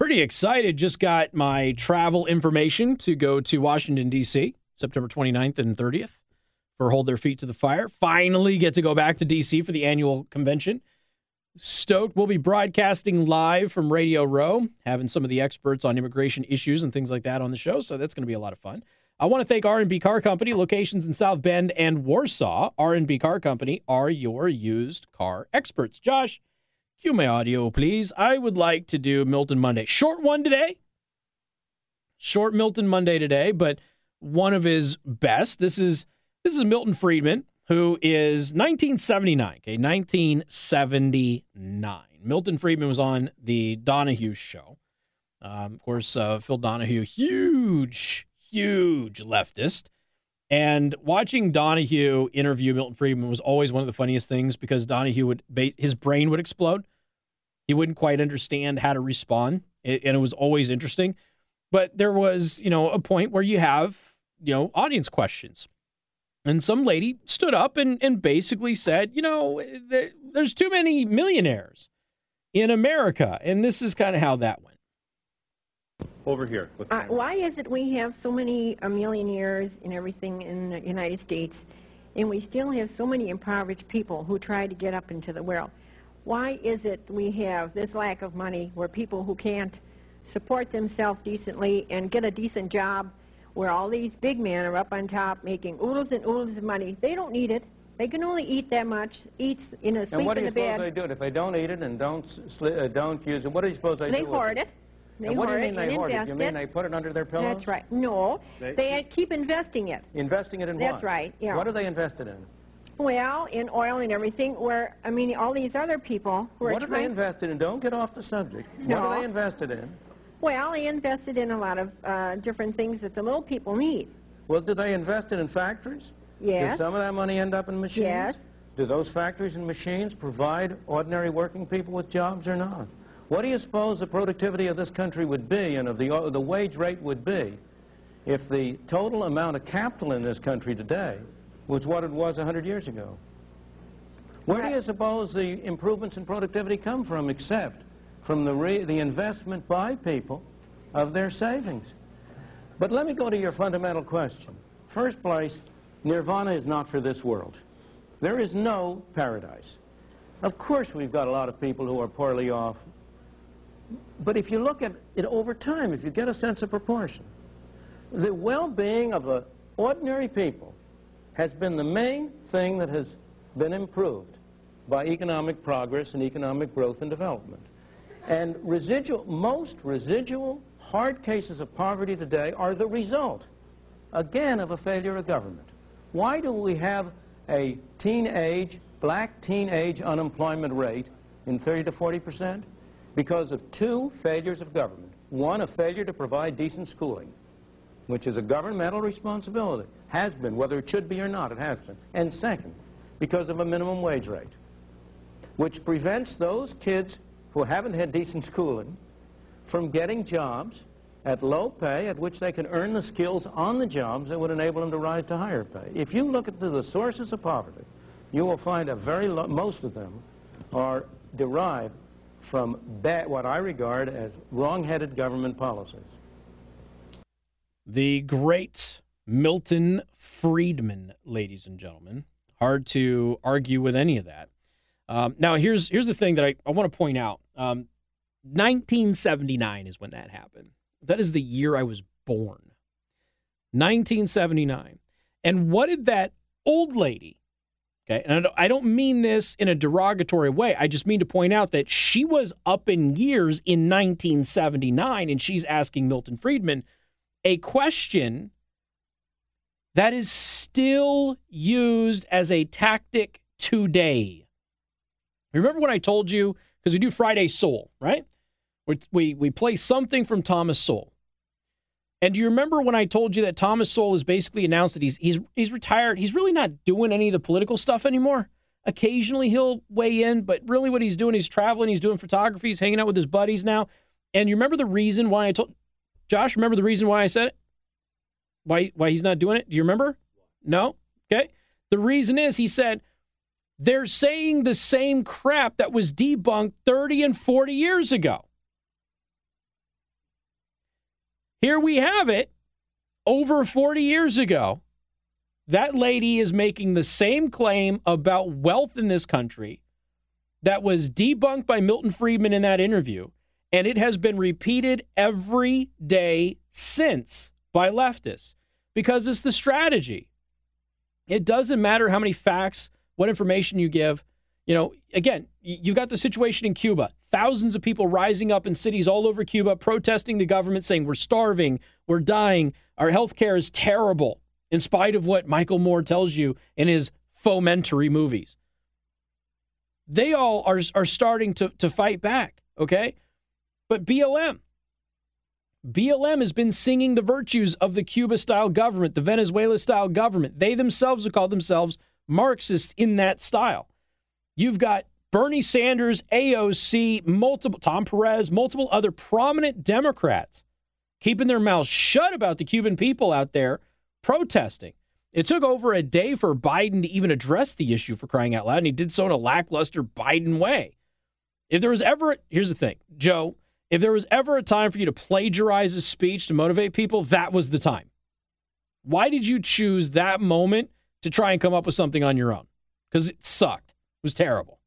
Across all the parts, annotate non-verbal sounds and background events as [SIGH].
Pretty excited. Just got my travel information to go to Washington, D.C., September 29th and 30th for Hold Their Feet to the Fire. Finally get to go back to D.C. for the annual convention. Stoked. We'll be broadcasting live from Radio Row, having some of the experts on immigration issues and things like that on the show. So that's going to be a lot of fun. I want to thank R&B Car Company, locations in South Bend and Warsaw. R&B Car Company are your used car experts. Josh, cue my audio, please. I would like to do Milton Monday. Short one today. Short Milton Monday today, but one of his best. This is this is Milton Friedman, who is 1979. Okay, 1979. Milton Friedman was on the Donahue show. Um, of course, uh, Phil Donahue, huge huge leftist. And watching Donahue interview Milton Friedman was always one of the funniest things because Donahue would his brain would explode. He wouldn't quite understand how to respond, and it was always interesting. But there was, you know, a point where you have, you know, audience questions. And some lady stood up and, and basically said, you know, there's too many millionaires in America. And this is kind of how that went over here. Uh, why is it we have so many uh, millionaires and everything in the United States, and we still have so many impoverished people who try to get up into the world? Why is it we have this lack of money where people who can't support themselves decently and get a decent job, where all these big men are up on top making oodles and oodles of money, they don't need it. They can only eat that much, eat, you know, sleep and what do you in the suppose bed. they do it? If they don't eat it and don't, uh, don't use it, what do you suppose they, they do? They hoard it. They and what do you mean they hoard it? You mean they put it under their pillows? That's right. No, they, they keep investing it. Investing it in That's what? That's right, yeah. What are they invested in? Well, in oil and everything, where, I mean, all these other people who are What are they invested in? Don't get off the subject. No. What are they invested in? Well, they invested in a lot of uh, different things that the little people need. Well, do they invest it in factories? Yes. Does some of that money end up in machines? Yes. Do those factories and machines provide ordinary working people with jobs or not? What do you suppose the productivity of this country would be and of the, uh, the wage rate would be if the total amount of capital in this country today was what it was 100 years ago? Where do you suppose the improvements in productivity come from except from the, the investment by people of their savings? But let me go to your fundamental question. First place, nirvana is not for this world. There is no paradise. Of course we've got a lot of people who are poorly off, but if you look at it over time, if you get a sense of proportion, the well-being of ordinary people has been the main thing that has been improved by economic progress and economic growth and development. And residual, most residual hard cases of poverty today are the result, again, of a failure of government. Why do we have a teenage, black teenage unemployment rate in 30 to 40 percent? because of two failures of government. One, a failure to provide decent schooling, which is a governmental responsibility. Has been, whether it should be or not, it has been. And second, because of a minimum wage rate, which prevents those kids who haven't had decent schooling from getting jobs at low pay at which they can earn the skills on the jobs that would enable them to rise to higher pay. If you look at the, sources of poverty, you will find a very most of them are derived from what I regard as wrong-headed government policies. The great Milton Friedman, ladies and gentlemen. Hard to argue with any of that. Um, now, here's here's the thing that I, I want to point out. Um, 1979 is when that happened. That is the year I was born. 1979. And what did that old lady Okay. And I don't mean this in a derogatory way. I just mean to point out that she was up in years in 1979 and she's asking Milton Friedman a question that is still used as a tactic today. Remember when I told you, because we do Friday Sowell, right? We, we, play something from Thomas Sowell. And do you remember when I told you that Thomas Sowell has basically announced that he's he's he's retired? He's really not doing any of the political stuff anymore. Occasionally he'll weigh in, but really what he's doing, he's traveling, he's doing photography, he's hanging out with his buddies now. And you remember the reason why I told Josh, remember the reason why I said it? Why why he's not doing it? Do you remember? No? Okay. The reason is he said they're saying the same crap that was debunked 30 and 40 years ago. here we have it over 40 years ago. That lady is making the same claim about wealth in this country that was debunked by Milton Friedman in that interview. And it has been repeated every day since by leftists because it's the strategy. It doesn't matter how many facts, what information you give. You know, again, you've got the situation in Cuba. Thousands of people rising up in cities all over Cuba protesting the government, saying, We're starving, we're dying, our health care is terrible, in spite of what Michael Moore tells you in his fomentary movies. They all are, are starting to, to fight back, okay? But BLM, BLM has been singing the virtues of the Cuba style government, the Venezuela style government. They themselves have called themselves Marxists in that style. You've got Bernie Sanders, AOC, multiple Tom Perez, multiple other prominent Democrats keeping their mouths shut about the Cuban people out there protesting. It took over a day for Biden to even address the issue for crying out loud, and he did so in a lackluster Biden way. If there was ever, here's the thing, Joe, if there was ever a time for you to plagiarize a speech to motivate people, that was the time. Why did you choose that moment to try and come up with something on your own? Because it sucked. It was terrible.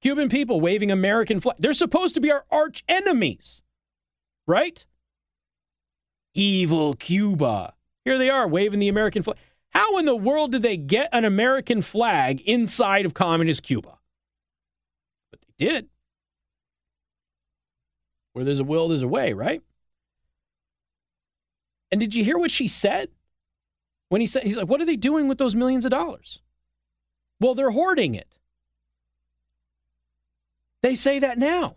Cuban people waving American flag. They're supposed to be our arch enemies, right? Evil Cuba. Here they are waving the American flag. How in the world did they get an American flag inside of communist Cuba? But they did. Where there's a will, there's a way, right? And did you hear what she said? When he said, he's like, what are they doing with those millions of dollars? Well, they're hoarding it. They say that now.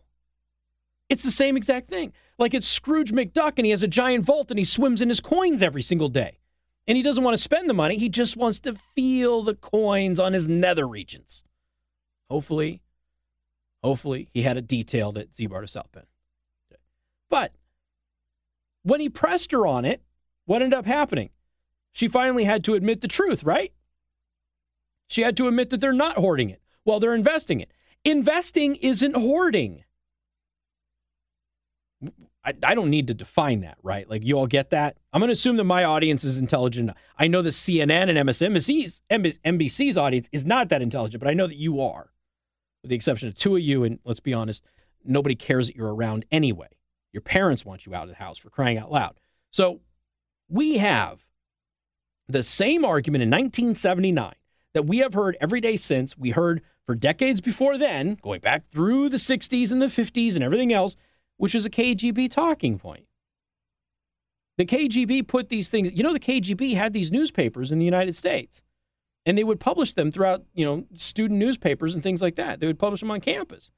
It's the same exact thing. Like it's Scrooge McDuck and he has a giant vault and he swims in his coins every single day. And he doesn't want to spend the money, he just wants to feel the coins on his nether regions. Hopefully, hopefully he had it detailed at Z Bar to South Bend. But when he pressed her on it, what ended up happening? She finally had to admit the truth, right? She had to admit that they're not hoarding it. Well, they're investing it. Investing isn't hoarding. I, I, don't need to define that, right? Like, you all get that? I'm going to assume that my audience is intelligent. I know the CNN and MSNBC's, NBC's audience is not that intelligent, but I know that you are, with the exception of two of you. And let's be honest, nobody cares that you're around anyway. Your parents want you out of the house for crying out loud. So we have the same argument in 1979 that we have heard every day since. We heard for decades before then, going back through the 60s and the 50s and everything else, which is a KGB talking point. The KGB put these things, you know, the KGB had these newspapers in the United States, and they would publish them throughout, you know, student newspapers and things like that. They would publish them on campus.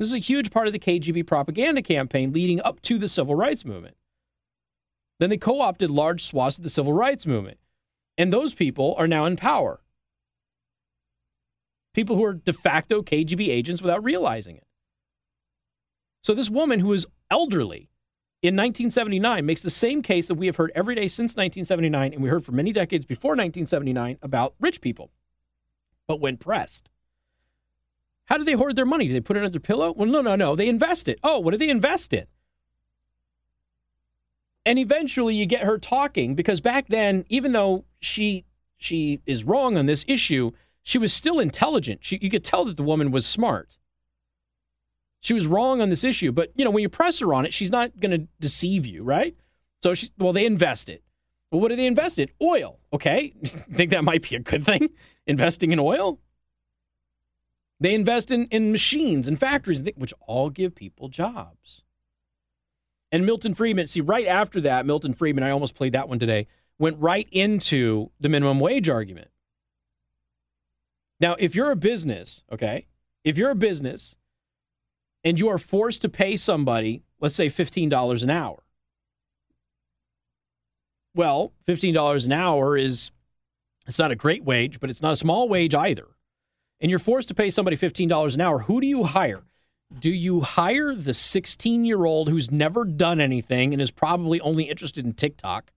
This is a huge part of the KGB propaganda campaign leading up to the civil rights movement. Then they co opted large swaths of the civil rights movement. And those people are now in power. People who are de facto KGB agents without realizing it. So this woman who is elderly in 1979 makes the same case that we have heard every day since 1979, and we heard for many decades before 1979 about rich people. But when pressed, how do they hoard their money? Do they put it under their pillow? Well, no, no, no. They invest it. Oh, what do they invest in? And eventually you get her talking because back then, even though she she is wrong on this issue, she was still intelligent. She, you could tell that the woman was smart. She was wrong on this issue, but you know when you press her on it, she's not going to deceive you, right? So she, well, they invest it. Well, what do they invest in? Oil. Okay, [LAUGHS] think that might be a good thing, investing in oil. They invest in, in machines and factories, which all give people jobs. And Milton Friedman, see, right after that, Milton Friedman, I almost played that one today, went right into the minimum wage argument. Now, if you're a business, okay, if you're a business and you are forced to pay somebody, let's say $15 an hour, well, $15 an hour is, it's not a great wage, but it's not a small wage either and you're forced to pay somebody $15 an hour, who do you hire? Do you hire the 16 year old who's never done anything and is probably only interested in TikTok?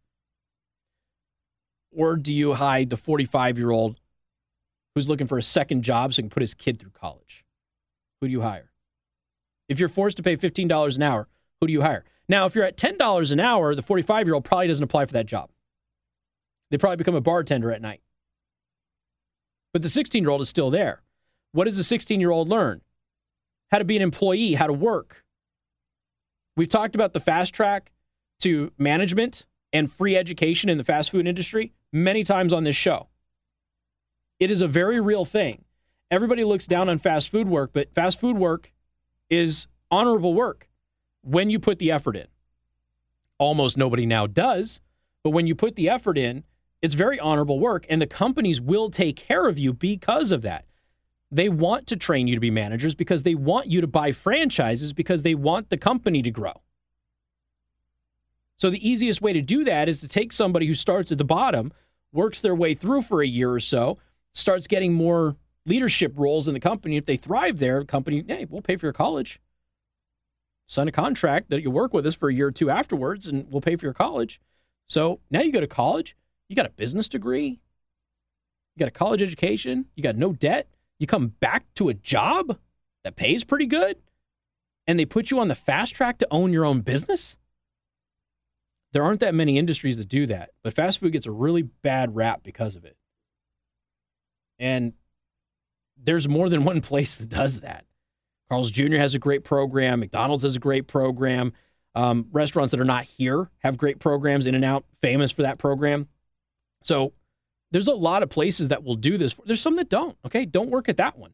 Or do you hire the 45 year old who's looking for a second job so he can put his kid through college? Who do you hire? If you're forced to pay $15 an hour, who do you hire? Now, if you're at $10 an hour, the 45 year old probably doesn't apply for that job. They probably become a bartender at night. But the 16 year old is still there. What does the 16 year old learn? How to be an employee, how to work. We've talked about the fast track to management and free education in the fast food industry many times on this show. It is a very real thing. Everybody looks down on fast food work, but fast food work is honorable work when you put the effort in. Almost nobody now does, but when you put the effort in, it's very honorable work, and the companies will take care of you because of that. They want to train you to be managers because they want you to buy franchises because they want the company to grow. So, the easiest way to do that is to take somebody who starts at the bottom, works their way through for a year or so, starts getting more leadership roles in the company. If they thrive there, the company, hey, we'll pay for your college. Sign a contract that you work with us for a year or two afterwards, and we'll pay for your college. So now you go to college, you got a business degree, you got a college education, you got no debt, you come back to a job that pays pretty good, and they put you on the fast track to own your own business. There aren't that many industries that do that, but fast food gets a really bad rap because of it. And there's more than one [LAUGHS] place that does that. Carl's Jr. has a great program. McDonald's has a great program. Um, restaurants that are not here have great programs. In and Out, famous for that program. So there's a lot of places that will do this. There's some that don't. Okay, don't work at that one.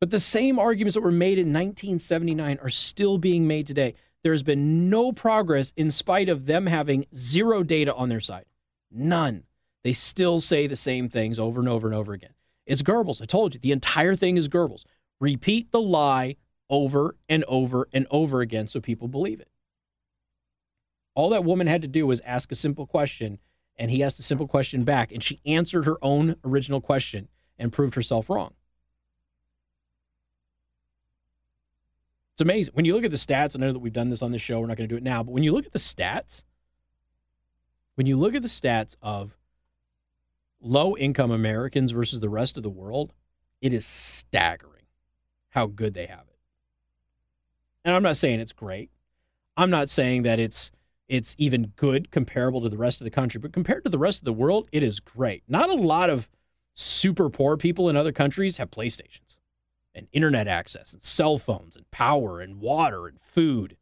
But the same arguments that were made in 1979 are still being made today. There has been no progress in spite of them having zero data on their side. None. They still say the same things over and over and over again. It's Goebbels. I told you, the entire thing is Goebbels. Repeat the lie over and over and over again so people believe it. All that woman had to do was ask a simple question, and he asked a simple question back, and she answered her own original question and proved herself wrong. It's amazing. When you look at the stats, I know that we've done this on the show, we're not going to do it now, but when you look at the stats, when you look at the stats of low income Americans versus the rest of the world, it is staggering how good they have it. And I'm not saying it's great. I'm not saying that it's it's even good comparable to the rest of the country, but compared to the rest of the world, it is great. Not a lot of super poor people in other countries have PlayStations and internet access and cell phones and power and water and food,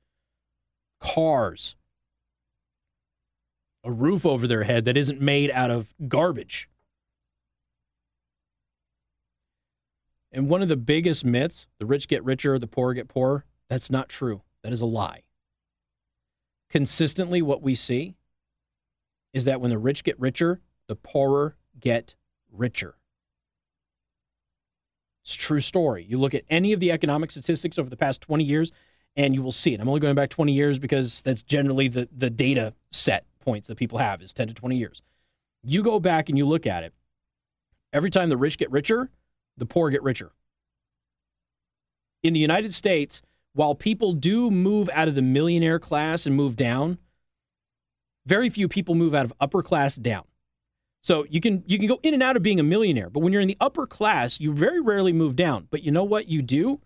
cars, a roof over their head that isn't made out of garbage. And one of the biggest myths the rich get richer, the poor get poorer that's not true. That is a lie. Consistently, what we see is that when the rich get richer, the poorer get richer. It's true story. You look at any of the economic statistics over the past 20 years, and you will see it. I'm only going back 20 years because that's generally the, the data set points that people have is 10 to 20 years. You go back and you look at it. Every time the rich get richer, the poor get richer. In the United States, while people do move out of the millionaire class and move down, very few people move out of upper class down. So you can you can go in and out of being a millionaire, but when you're in the upper class, you very rarely move down. But you know what you do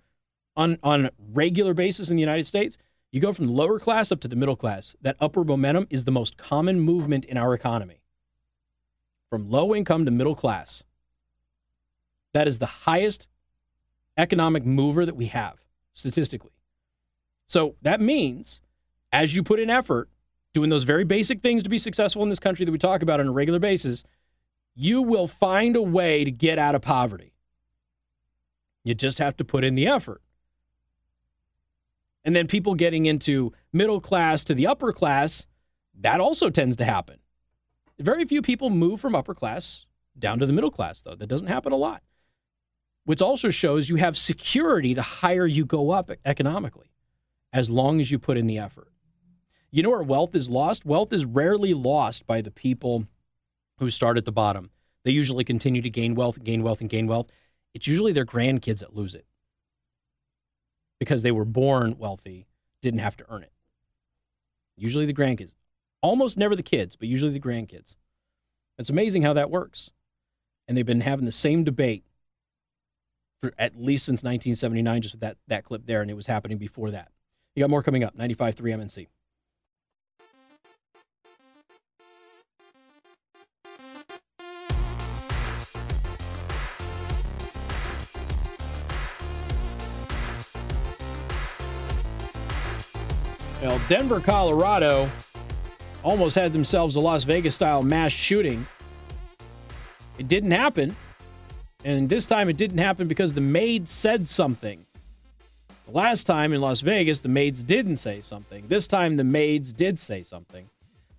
on on regular basis in the United States? You go from the lower class up to the middle class. That upward momentum is the most common movement in our economy. From low income to middle class. That is the highest economic mover that we have statistically. So that means as you put in effort, doing those very basic things to be successful in this country that we talk about on a regular basis, you will find a way to get out of poverty. You just have to put in the effort. And then people getting into middle class to the upper class, that also tends to happen. Very few people move from upper class down to the middle class, though. That doesn't happen a lot which also shows you have security the higher you go up economically, as long as you put in the effort. You know where wealth is lost? Wealth is rarely lost by the people who start at the bottom. They usually continue to gain wealth, gain wealth, and gain wealth. It's usually their grandkids that lose it because they were born wealthy, didn't have to earn it. Usually the grandkids. Almost never the kids, but usually the grandkids. It's amazing how that works. And they've been having the same debate for at least since 1979, just with that, that clip there, and it was happening before that. You got more coming up, 95.3 MNC. Well, Denver, Colorado almost had themselves a Las Vegas style mass shooting. It didn't happen. And this time it didn't happen because the maid said something. The last time in Las Vegas, the maids didn't say something. This time the maids did say something.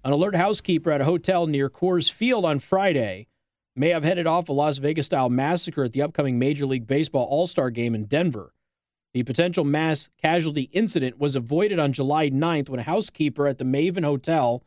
An alert housekeeper at a hotel near Coors Field on Friday may have headed off a Las Vegas style massacre at the upcoming Major League Baseball All Star game in Denver. The potential mass casualty incident was avoided on July 9th when a housekeeper at the Maven Hotel,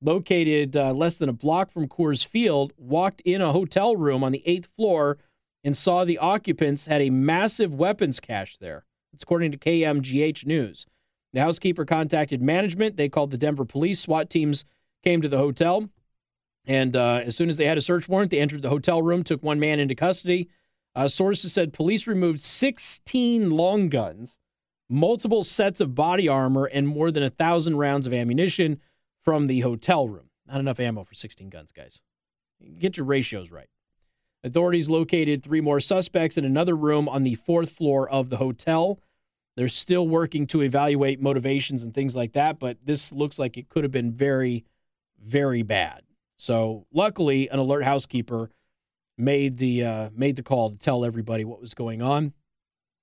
located uh, less than a block from Coors Field, walked in a hotel room on the eighth floor and saw the occupants had a massive weapons cache there. It's according to KMGH News. The housekeeper contacted management. They called the Denver police. SWAT teams came to the hotel. And uh, as soon as they had a search warrant, they entered the hotel room, took one man into custody. Uh, sources said police removed 16 long guns, multiple sets of body armor, and more than a thousand rounds of ammunition from the hotel room. Not enough ammo for 16 guns, guys. Get your ratios right. Authorities located three more suspects in another room on the fourth floor of the hotel. They're still working to evaluate motivations and things like that, but this looks like it could have been very, very bad. So, luckily, an alert housekeeper made the uh, made the call to tell everybody what was going on,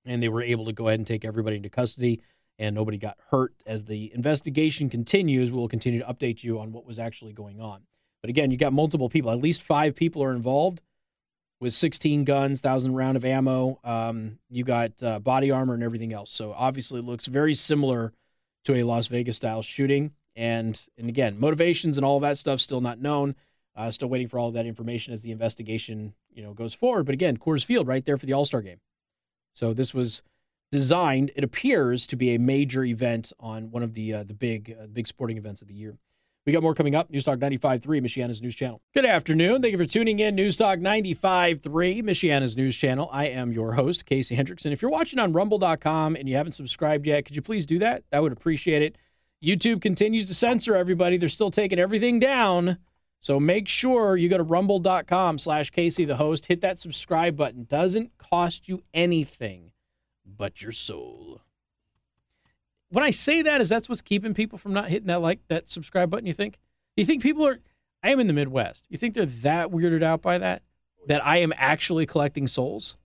and they were able to go ahead and take everybody into custody, and nobody got hurt. As the investigation continues, we will continue to update you on what was actually going on. But again, you got multiple people. At least five people are involved with 16 guns, thousand round of ammo. Um, you got uh, body armor and everything else. So obviously, looks very similar to a Las Vegas style shooting. And and again, motivations and all that stuff still not known. Uh, still waiting for all that information as the investigation, you know, goes forward. But again, Coors Field right there for the All Star game. So this was designed. It appears to be a major event on one of the uh, the big uh, big sporting events of the year. We got more coming up. News Talk 95.3, Michiana's news channel. Good afternoon. Thank you for tuning in. News Talk 95.3, Michiana's news channel. I am your host, Casey Hendrickson. If you're watching on rumble.com and you haven't subscribed yet, could you please do that? I would appreciate it. YouTube continues to censor everybody. They're still taking everything down. So make sure you go to rumble.com slash Casey the host. Hit that subscribe button. Doesn't cost you anything but your soul. When I say that, is that's what's keeping people from not hitting that like that subscribe button, you think? You think people are I am in the Midwest. You think they're that weirded out by that? That I am actually collecting souls?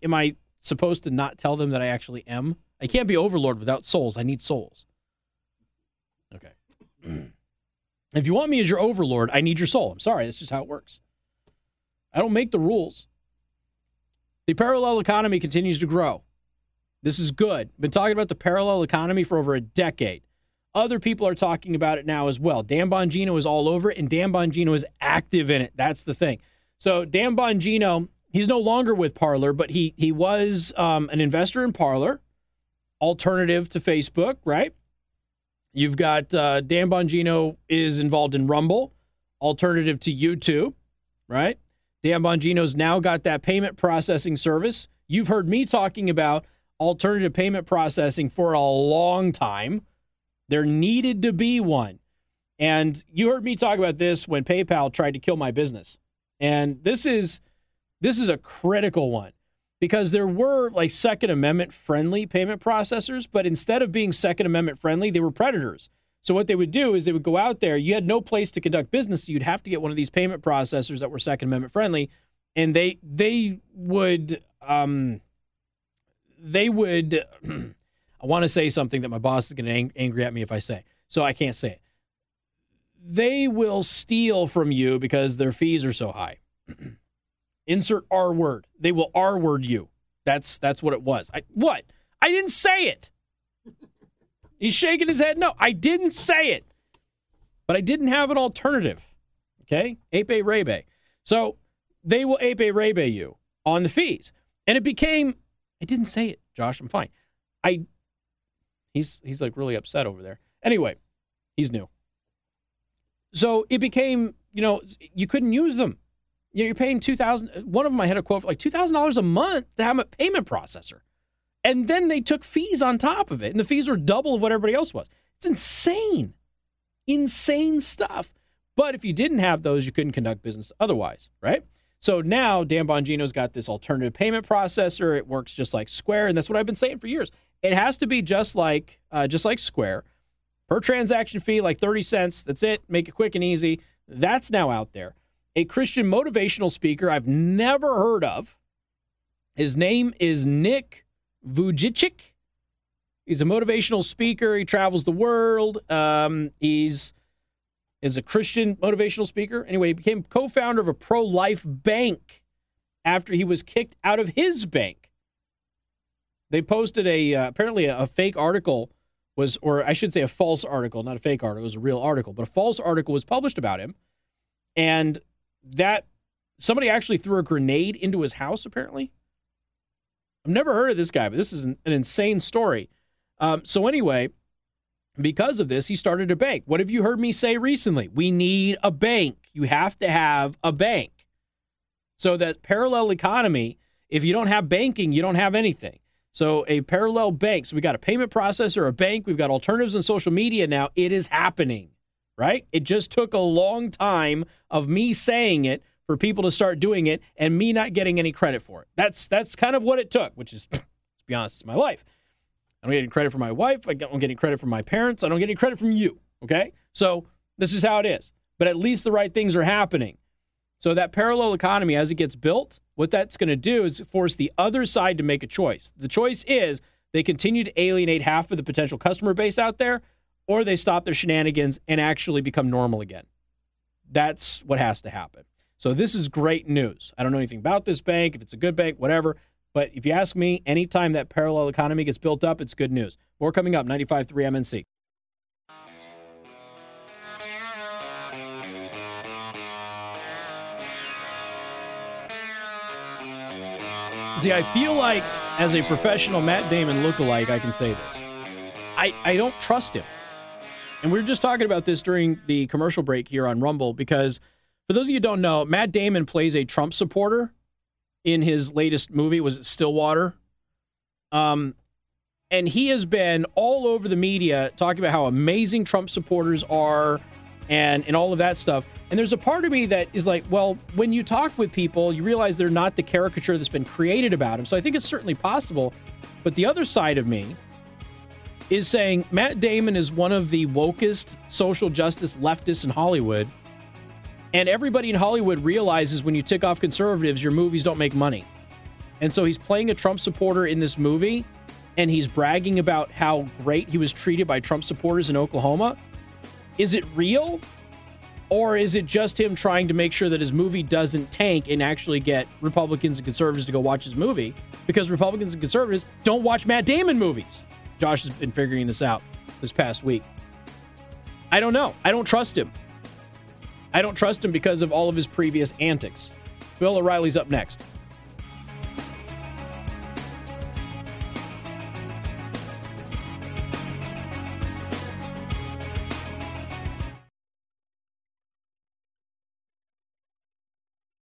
Am I supposed to not tell them that I actually am? I can't be overlord without souls. I need souls. Okay. [CLEARS THROAT] If you want me as your overlord, I need your soul. I'm sorry, that's just how it works. I don't make the rules. The parallel economy continues to grow. This is good. Been talking about the parallel economy for over a decade. Other people are talking about it now as well. Dan Bongino is all over it, and Dan Bongino is active in it. That's the thing. So Dan Bongino, he's no longer with Parler, but he he was um, an investor in Parler, alternative to Facebook, right? You've got uh, Dan Bongino is involved in Rumble, alternative to YouTube, right? Dan Bongino's now got that payment processing service. You've heard me talking about alternative payment processing for a long time. There needed to be one. And you heard me talk about this when PayPal tried to kill my business. And this is this is a critical one because there were like Second Amendment friendly payment processors, but instead of being Second Amendment friendly, they were predators. So what they would do is they would go out there. You had no place to conduct business, so you'd have to get one of these payment processors that were Second Amendment friendly, and they they would um, they would. [CLEARS THROAT] I want to say something that my boss is going to ang- angry at me if I say, so I can't say it. They will steal from you because their fees are so high. [CLEARS THROAT] Insert R word. They will R word you. That's that's what it was. I, what? I didn't say it. He's shaking his head. No, I didn't say it. But I didn't have an alternative. Okay? Ape Rebe. So they will Ape Rebe you on the fees. And it became I didn't say it, Josh. I'm fine. I he's he's like really upset over there. Anyway, he's new. So it became, you know, you couldn't use them You know, you're paying two thousand. Uh, one of them I had a quote for like two thousand dollars a month to have a payment processor, and then they took fees on top of it, and the fees were double of what everybody else was. It's insane, insane stuff. But if you didn't have those, you couldn't conduct business otherwise, right? So now Dan Bongino's got this alternative payment processor. It works just like Square, and that's what I've been saying for years. It has to be just like uh, just like Square, per transaction fee, like thirty cents. That's it. Make it quick and easy. That's now out there. A Christian motivational speaker I've never heard of. His name is Nick Vujicic. He's a motivational speaker. He travels the world. Um, he's is a Christian motivational speaker. Anyway, he became co-founder of a pro-life bank after he was kicked out of his bank. They posted a uh, apparently a, a, fake article was, or I should say, a false article, not a fake article, it was a real article, but a false article was published about him, and that somebody actually threw a grenade into his house. Apparently, I've never heard of this guy, but this is an, an insane story. Um, so anyway, because of this, he started a bank. What have you heard me say recently? We need a bank. You have to have a bank. So that parallel economy, if you don't have banking, you don't have anything. So a parallel bank. So we got a payment processor, a bank, we've got alternatives in social media now. It is happening, right? It just took a long time of me saying it for people to start doing it and me not getting any credit for it. That's that's kind of what it took, which is [CLEARS THROAT] to be honest, it's my life. I don't get any credit from my wife. I don't get any credit from my parents. I don't get any credit from you. Okay. So this is how it is. But at least the right things are happening. So that parallel economy, as it gets built, what that's going to do is force the other side to make a choice. The choice is they continue to alienate half of the potential customer base out there, or they stop their shenanigans and actually become normal again. That's what has to happen. So this is great news. I don't know anything about this bank, if it's a good bank, whatever. But if you ask me, anytime that parallel economy gets built up, it's good news. More coming up, 95.3 MNC. See, I feel like as a professional Matt Damon lookalike, I can say this. I, I don't trust him. And we were just talking about this during the commercial break here on Rumble because for those of you who don't know, Matt Damon plays a Trump supporter in his latest movie. Was it Stillwater? Um, and he has been all over the media talking about how amazing Trump supporters are and and all of that stuff. And there's a part of me that is like, well, when you talk with people, you realize they're not the caricature that's been created about him. So I think it's certainly possible. But the other side of me is saying Matt Damon is one of the wokest social justice leftists in Hollywood. And everybody in Hollywood realizes when you tick off conservatives, your movies don't make money. And so he's playing a Trump supporter in this movie, and he's bragging about how great he was treated by Trump supporters in Oklahoma. Is it real? Or is it just him trying to make sure that his movie doesn't tank and actually get Republicans and conservatives to go watch his movie? Because Republicans and conservatives don't watch Matt Damon movies. Josh has been figuring this out this past week. I don't know. I don't trust him. I don't trust him because of all of his previous antics. Bill O'Reilly's up next.